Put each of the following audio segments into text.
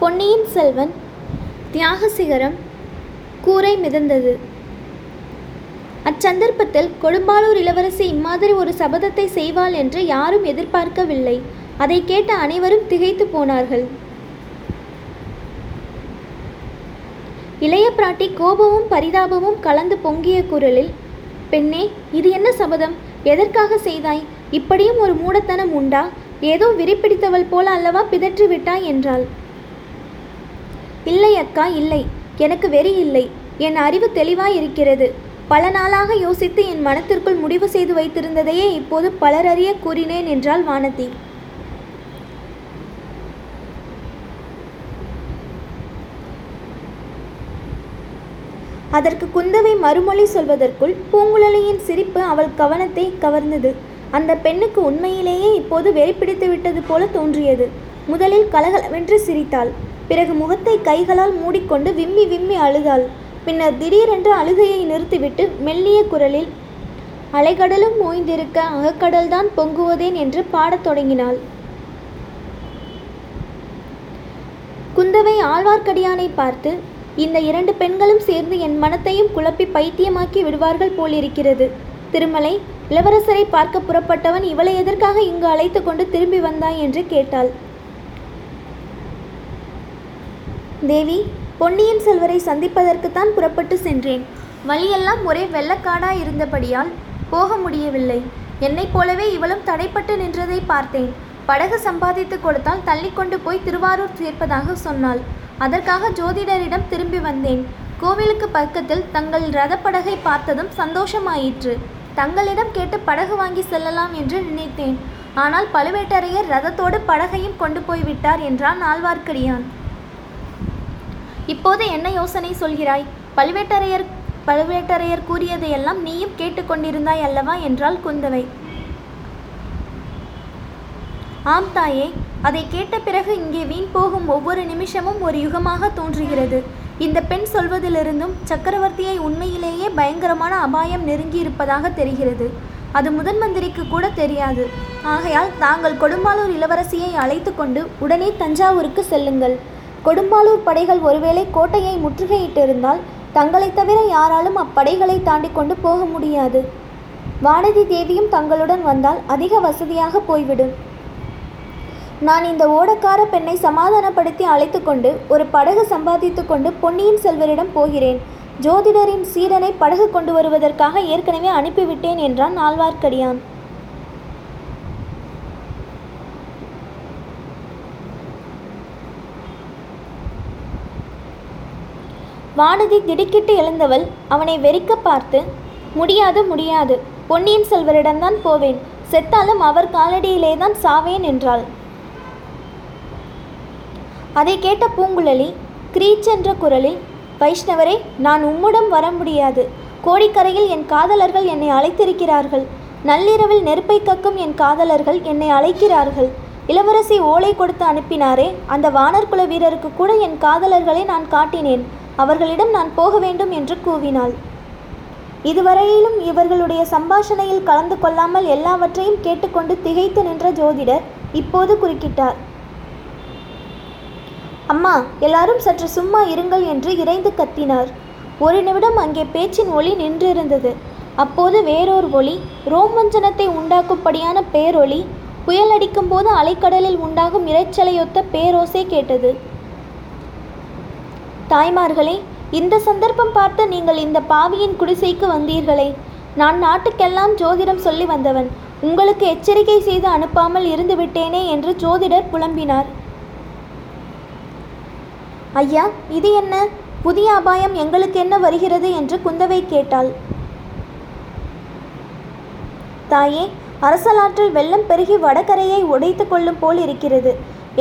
பொன்னியின் செல்வன் தியாக சிகரம் கூரை மிதந்தது. அச்சந்தர்ப்பத்தில் கொடும்பாளூர் இளவரசி இம்மாதிரி ஒரு சபதத்தை செய்வாள் என்று யாரும் எதிர்பார்க்கவில்லை. அதை கேட்ட அனைவரும் திகைத்து போனார்கள். இளைய பிராட்டி கோபமும் பரிதாபமும் கலந்து பொங்கிய குரலில் பெண்ணே இது என்ன சபதம்? எதற்காக செய்தாய்? இப்படியும் ஒரு மூடத்தனம் உண்டா? ஏதோ விரிப்பிடித்தவள் போல அல்லவா பிதற்றி விட்டாய் என்றாள். இல்லை அக்கா இல்லை. எனக்கு வெறி இல்லை. என் அறிவு தெளிவாய் இருக்கிறது பல நாளாக யோசித்து என் மனத்திற்குள் முடிவு செய்து வைத்திருந்ததையே இப்போது பலரறிய கூறினேன் என்றாள் வானதி. அதற்கு குந்தவை மறுமொழி சொல்வதற்குள் பூங்குழலியின் சிரிப்பு அவள் கவனத்தை கவர்ந்தது. அந்த பெண்ணுக்கு உண்மையிலேயே இப்போது வெறி பிடித்து விட்டது போல தோன்றியது. முதலில் கலகலவென்று சிரித்தாள். பிறகு முகத்தை கைகளால் மூடிக்கொண்டு விம்மி விம்மி அழுதாள். பின்னர் திடீரென்று அழுகையை நிறுத்திவிட்டு மெல்லிய குரலில் அலைகடலும் ஓய்ந்திருக்க அகக்கடல்தான் பொங்குவதேன் என்று பாடத் தொடங்கினாள். குந்தவை ஆழ்வார்க்கடியானை பார்த்து இந்த இரண்டு பெண்களும் சேர்ந்து என் மனத்தையும் குழப்பி பைத்தியமாக்கி விடுவார்கள் போலிருக்கிறது. திருமலை இளவரசரை பார்க்க புறப்பட்டவன் இவளை எதற்காக இங்கு அழைத்து கொண்டு திரும்பி வந்தாய்? என்று கேட்டாள். தேவி பொன்னியின் செல்வரை சந்திப்பதற்குத்தான் புறப்பட்டு சென்றேன். வழியெல்லாம் ஒரே வெள்ளக்காடா இருந்தபடியால் போக முடியவில்லை. என்னைப் போலவே இவளும் தடைப்பட்டு நின்றதை பார்த்தேன். படகு சம்பாதித்து கொடுத்தால் தள்ளிக்கொண்டு போய் திருவாரூர் சேர்ப்பதாக சொன்னாள். அதற்காக ஜோதிடரிடம் திரும்பி வந்தேன். கோவிலுக்கு பக்கத்தில் தங்கள் ரதப்படகை பார்த்ததும் சந்தோஷமாயிற்று. தங்களிடம் கேட்டு படகு வாங்கி செல்லலாம் என்று நினைத்தேன். ஆனால் பழுவேட்டரையர் ரதத்தோடு படகையும் கொண்டு போய்விட்டார் என்றான் ஆழ்வார்க்கடியான். இப்போது என்ன யோசனை சொல்கிறாய்? பழுவேட்டரையர் பழுவேட்டரையர் கூறியதையெல்லாம் நீயும் கேட்டுக்கொண்டிருந்தாய் அல்லவா என்றாள் குந்தவை. ஆம் தாயே அதை கேட்ட பிறகு இங்கே வீண் போகும் ஒவ்வொரு நிமிஷமும் ஒரு யுகமாக தோன்றுகிறது. இந்த பெண் சொல்வதிலிருந்தும் சக்கரவர்த்தியை உண்மையிலேயே பயங்கரமான அபாயம் நெருங்கியிருப்பதாக தெரிகிறது. அது முதன் மந்திரிக்கு கூட தெரியாது. ஆகையால் தாங்கள் கொடும்பாலூர் இளவரசியை அழைத்து கொண்டு உடனே தஞ்சாவூருக்கு செல்லுங்கள். கொடும்பாலூர் படைகள் ஒருவேளை கோட்டையை முற்றுகையிட்டிருந்தால் தங்களைத் தவிர யாராலும் அப்படைகளை தாண்டி கொண்டு போக முடியாது. வானதி தேவியும் தங்களுடன் வந்தால் அதிக வசதியாக போய்விடும். நான் இந்த ஓடக்கார பெண்ணை சமாதானப்படுத்தி அழைத்து கொண்டு ஒரு படகு சம்பாதித்து கொண்டு பொன்னியின் செல்வரிடம் போகிறேன். ஜோதிடரின் சீடனை படகு கொண்டு வருவதற்காக ஏற்கனவே அனுப்பிவிட்டேன் என்றான் ஆழ்வார்க்கடியான் வானதி திடுக்கிட்டு எழுந்தவள் அவனை வெறிக்க பார்த்து முடியாது முடியாது. பொன்னியின் செல்வரிடம்தான் போவேன். செத்தாலும் அவர் காலடியிலே தான் சாவேன் என்றாள். அதை கேட்ட பூங்குழலி கிரீச் என்ற குரலில் வைஷ்ணவரே நான் உம்முடன் வர முடியாது. கோடிக்கரையில் என் காதலர்கள் என்னை அழைத்திருக்கிறார்கள். நள்ளிரவில் நெருப்பை கக்கும் என் காதலர்கள் என்னை அழைக்கிறார்கள். இளவரசி ஓலை கொடுத்து அனுப்பினாரே அந்த வானர்குல வீரருக்கு கூட என் காதலர்களை நான் காட்டினேன். அவர்களிடம் நான் போக வேண்டும் என்று கூவினாள். இதுவரையிலும் இவர்களுடைய சம்பாஷணையில் கலந்து கொள்ளாமல் எல்லாவற்றையும் கேட்டுக்கொண்டு திகைத்து நின்ற ஜோதிடர் இப்போது குறுக்கிட்டார். அம்மா எல்லாரும் சற்று சும்மா இருங்கள் என்று இறைந்து கத்தினார். ஒரு நிமிடம் அங்கே பேச்சின் ஒளி நின்றிருந்தது. அப்போது வேறொரு ஒளி ரோமஞ்சனத்தை உண்டாக்கும்படியான பேரொளி புயல் அடிக்கும்போது அலைக்கடலில் உண்டாகும் இரைச்சலையொத்த பேரோசை கேட்டது. தாய்மார்களே இந்த சந்தர்ப்பம் பார்த்து நீங்கள் இந்த பாவியின் குடிசைக்கு வந்தீர்களே. நான் நாட்டுக்கெல்லாம் ஜோதிடம் சொல்லி வந்தவன். உங்களுக்கு எச்சரிக்கை செய்து அனுப்பாமல் இருந்து விட்டேனே என்று ஜோதிடர் புலம்பினார். ஐயா இது என்ன? புதிய அபாயம் எங்களுக்கு என்ன வருகிறது என்று குந்தவை கேட்டாள். தாயே அரசலாற்றில் வெள்ளம் பெருகி வடகரையை உடைத்து கொள்ளும் போல் இருக்கிறது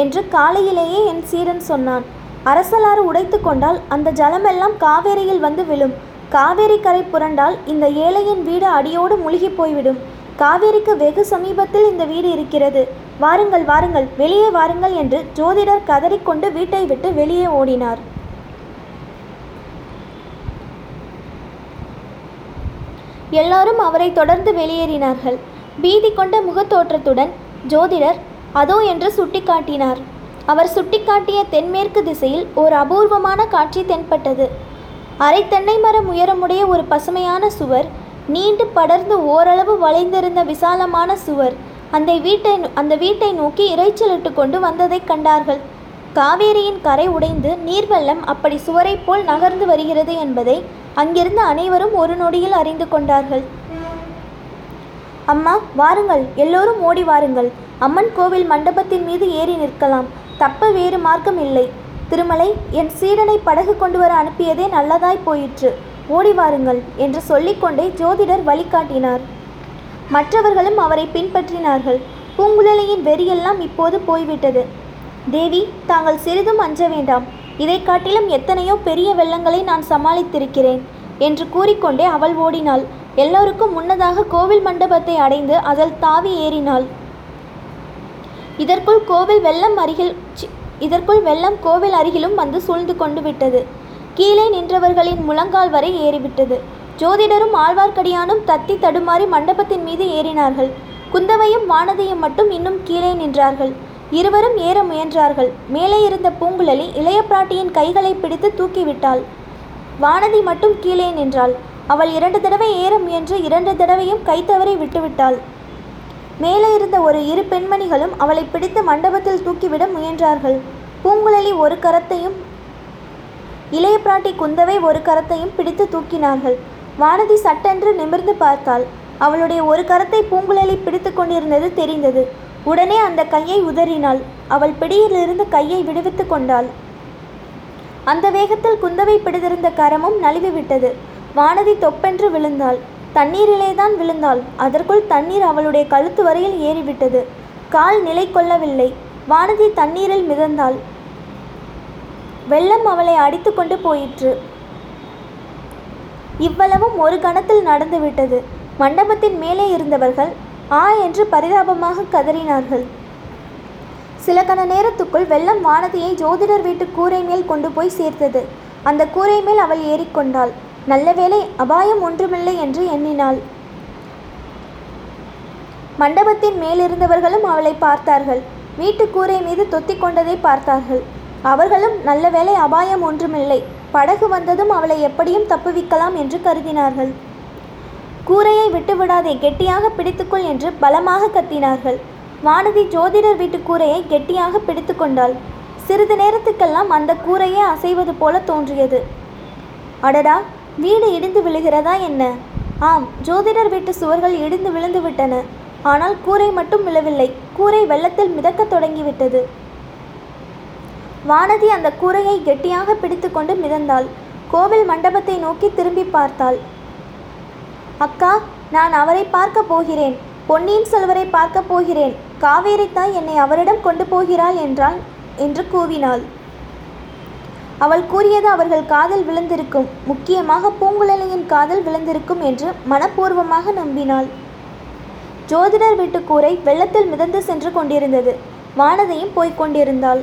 என்று காலையிலேயே என் சீரன் சொன்னான். அரசலாறு உடைத்து கொண்டால் அந்த ஜலமெல்லாம் காவேரியில் வந்து விழும். காவேரி கரை புரண்டால் இந்த ஏழையின் வீடு அடியோடு முழுகி போய்விடும். காவேரிக்கு வெகு சமீபத்தில் இந்த வீடு இருக்கிறது. வாருங்கள் வாருங்கள் வெளியே வாருங்கள் என்று ஜோதிடர் கதறிக்கொண்டு வீட்டை விட்டு வெளியே ஓடினார். எல்லாரும் அவரை தொடர்ந்து வெளியேறினார்கள். பீதி கொண்ட முகத்தோற்றத்துடன் ஜோதிடர் அதோ என்று சுட்டிக்காட்டினார். அவர் சுட்டிக்காட்டிய தென்மேற்கு திசையில் ஒரு அபூர்வமான காட்சி தென்பட்டது. அரை தென்னை மரம் உயரமுடைய ஒரு பசுமையான சுவர் நீண்டு படர்ந்து ஓரளவு வளைந்திருந்த விசாலமான சுவர் அந்த வீட்டை அந்த வீட்டை நோக்கி இறைச்சலிட்டு கொண்டு வந்ததைக் கண்டார்கள். காவேரியின் கரை உடைந்து நீர்வெள்ளம் அப்படி சுவரைப் போல் நகர்ந்து வருகிறது என்பதை அங்கிருந்த அனைவரும் ஒரு நொடியில் அறிந்து கொண்டார்கள். அம்மா வாருங்கள். எல்லோரும் ஓடி வாருங்கள். அம்மன் கோவில் மண்டபத்தின் மீது ஏறி நிற்கலாம். தப்ப வேறு மார்க்கம் இல்லை. திருமலை என் சீடனை படகு கொண்டு வர அனுப்பியதே நல்லதாய் போயிற்று. ஓடி வாருங்கள் என்று சொல்லிக்கொண்டே ஜோதிடர் வழிகாட்டினார். மற்றவர்களும் அவரை பின்பற்றினார்கள். பூங்குழலியின் வெறியெல்லாம் இப்போது போய்விட்டது. தேவி தாங்கள் சிறிதும் அஞ்ச வேண்டாம். இதை காட்டிலும் எத்தனையோ பெரிய வெள்ளங்களை நான் சமாளித்திருக்கிறேன் என்று கூறிக்கொண்டே அவள் ஓடினாள். எல்லோருக்கும் முன்னதாக கோவில் மண்டபத்தை அடைந்து அதில் தாவி ஏறினாள். இதற்குள் கோவில் வெள்ளம் அருகில் இதற்குள் வெள்ளம் கோவில் அருகிலும் வந்து சூழ்ந்து கொண்டு விட்டது. கீழே நின்றவர்களின் முழங்கால் வரை ஏறிவிட்டது. ஜோதிடரும் ஆழ்வார்க்கடியானும் தத்தி தடுமாறி மண்டபத்தின் மீது ஏறினார்கள். குந்தவையும் வானதியும் மட்டும் இன்னும் கீழே நின்றார்கள். இருவரும் ஏற முயன்றார்கள். மேலே இருந்த பூங்குழலி இளைய பிராட்டியின் கைகளை பிடித்து தூக்கிவிட்டாள். வானதி மட்டும் கீழே நின்றாள். அவள் இரண்டு தடவை ஏற முயன்று இரண்டு தடவையும் கைத்தவரை விட்டுவிட்டாள். மேலே இருந்த ஒரு இரு பெண்மணிகளும் அவளை பிடித்து மண்டபத்தில் தூக்கிவிட முயன்றார்கள். பூங்குழலி ஒரு கரத்தையும் இளைய பிராட்டி குந்தவை ஒரு கரத்தையும் பிடித்து தூக்கினார்கள். வானதி சட்டென்று நிமிர்ந்து பார்த்தாள். அவளுடைய ஒரு கரத்தை பூங்குழலி பிடித்து கொண்டிருந்தது தெரிந்தது. உடனே அந்த கையை உதறினாள். அவள் பிடியிலிருந்து கையை விடுவித்து கொண்டாள். அந்த வேகத்தில் குந்தவை பிடித்திருந்த கரமும் நழுவிவிட்டது. வானதி தொப்பென்று விழுந்தாள். தண்ணீரிலே தான் விழுந்தாள். அதற்குள் தண்ணீர் அவளுடைய கழுத்து வரையில் ஏறிவிட்டது. கால் நிலை கொள்ளவில்லை. வானதி தண்ணீரில் மிதந்தாள். வெள்ளம் அவளை அடித்து கொண்டு போயிற்று. இவ்வளவும் ஒரு கணத்தில் நடந்துவிட்டது. மண்டபத்தின் மேலே இருந்தவர்கள் ஆ என்று பரிதாபமாக கதறினார்கள். சில கண நேரத்துக்குள் வெள்ளம் வானதியை ஜோதிடர் வீட்டு கூரை மேல் கொண்டு போய் சேர்த்தது. அந்த கூரை மேல் அவள் ஏறிக்கொண்டாள். நல்ல வேளை அபாயம் ஒன்றுமில்லை என்று எண்ணினாள். மண்டபத்தின் மேலிருந்தவர்களும் அவளை பார்த்தார்கள். வீட்டு கூரை மீது தொத்திக் கொண்டதை பார்த்தார்கள். அவர்களும் நல்ல வேளை அபாயம் ஒன்றுமில்லை. படகு வந்ததும் அவளை எப்படியும் தப்புவிக்கலாம் என்று கருதினார்கள். கூரையை விட்டுவிடாதே கெட்டியாக பிடித்துக்கொள் என்று பலமாக கத்தினார்கள். வானதி ஜோதிடர் வீட்டு கூரையை கெட்டியாக பிடித்து கொண்டாள். சிறிது நேரத்துக்கெல்லாம் அந்த கூரையே அசைவது போல தோன்றியது. அடடா வீடு இடிந்து விழுகிறதா என்ன? ஆம் ஜோதிடர் வீட்டு சுவர்கள் இடிந்து விழுந்து விட்டன. ஆனால் கூரை மட்டும் விழவில்லை. கூரை வெள்ளத்தில் மிதக்கத் தொடங்கிவிட்டது. வானதி அந்த கூரையை கெட்டியாக பிடித்துக்கொண்டு மிதந்தாள். கோவில் மண்டபத்தை நோக்கி திரும்பி பார்த்தாள். அக்கா நான் அவரை பார்க்க போகிறேன். பொன்னியின் செல்வரை பார்க்க போகிறேன். காவேரி தாய் என்னை அவரிடம் கொண்டு போகிறாள் என்றாள் என்று கூவினாள். அவள் கூறியது அவர்கள் காதல் விழுந்திருக்கும். முக்கியமாக பூங்குழலியின் காதல் விழுந்திருக்கும் என்று மனப்பூர்வமாக நம்பினாள். ஜோதிடர் வீட்டு கூரை வெள்ளத்தில் மிதந்து சென்று கொண்டிருந்தது. வானதியும் போய்க் கொண்டிருந்தாள்.